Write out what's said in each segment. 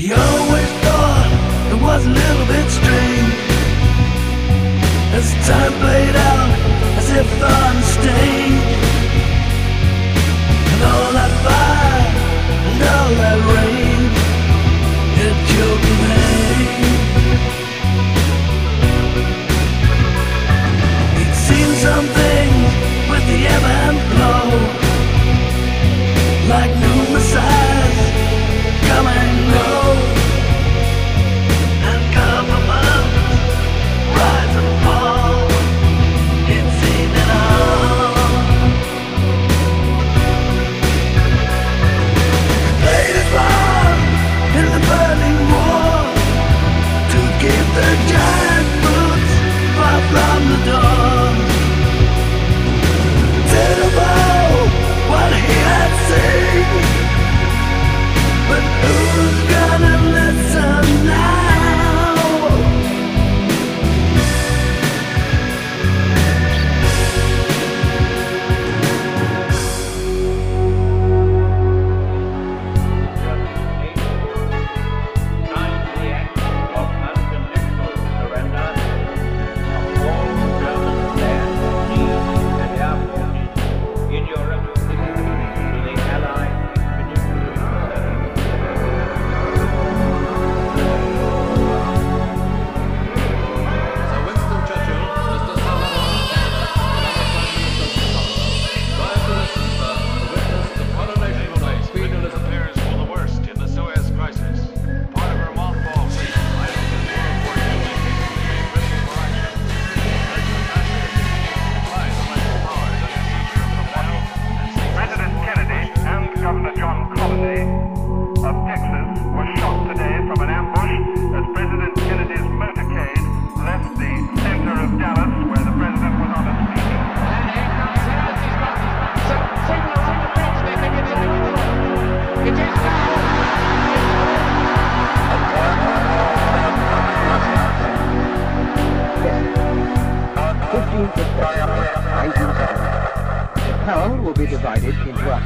He always thought it was a little bit strange. As time played out, as if on stage. And all that fire, and all that rain It killed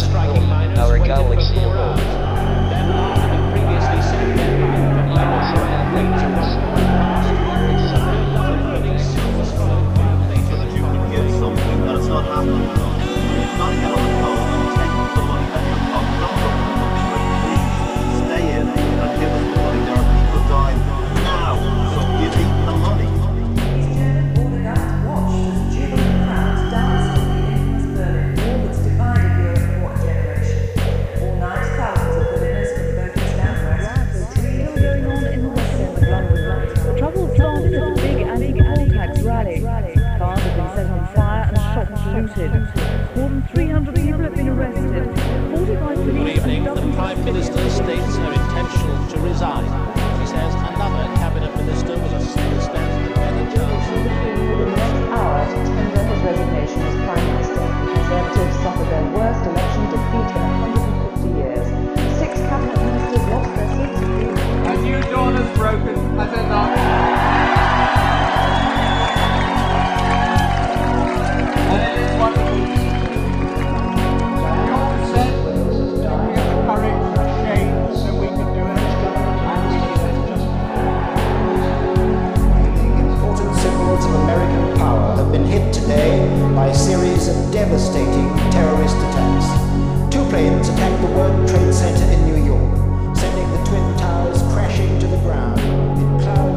striking. His her intention to resign, she says another cabinet minister will assume stands the penny charge. within the hour to tender his resignation as prime minister. Conservatives suffered their worst election defeat in 150 years. Six cabinet ministers lost their seats. A new dawn has broken, devastating terrorist attacks. Two planes attacked the World Trade Center in New York, sending the Twin Towers crashing to the ground in clouds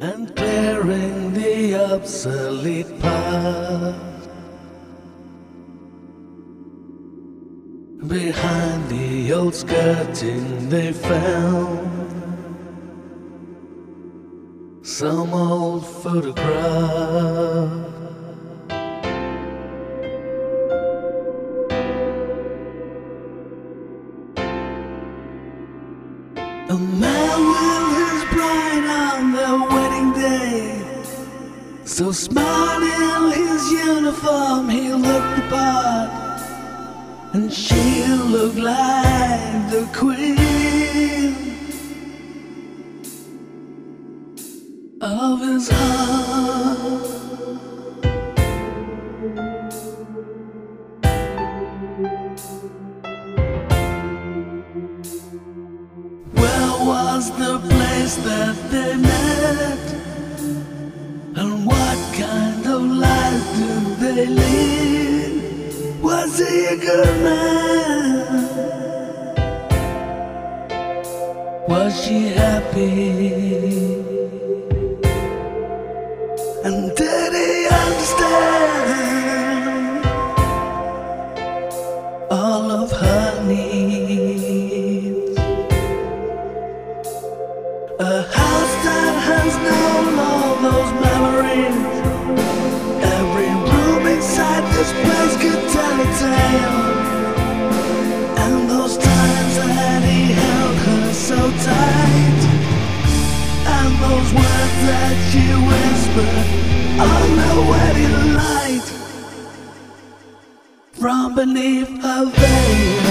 and clearing the obsolete past behind the old skirting they found some old photograph. A man So smart in his uniform, he looked the part. And she looked like the queen of his heart. Where was the place that they met? Lead? Was he a good man? Was she happy? And did he understand From beneath her veil.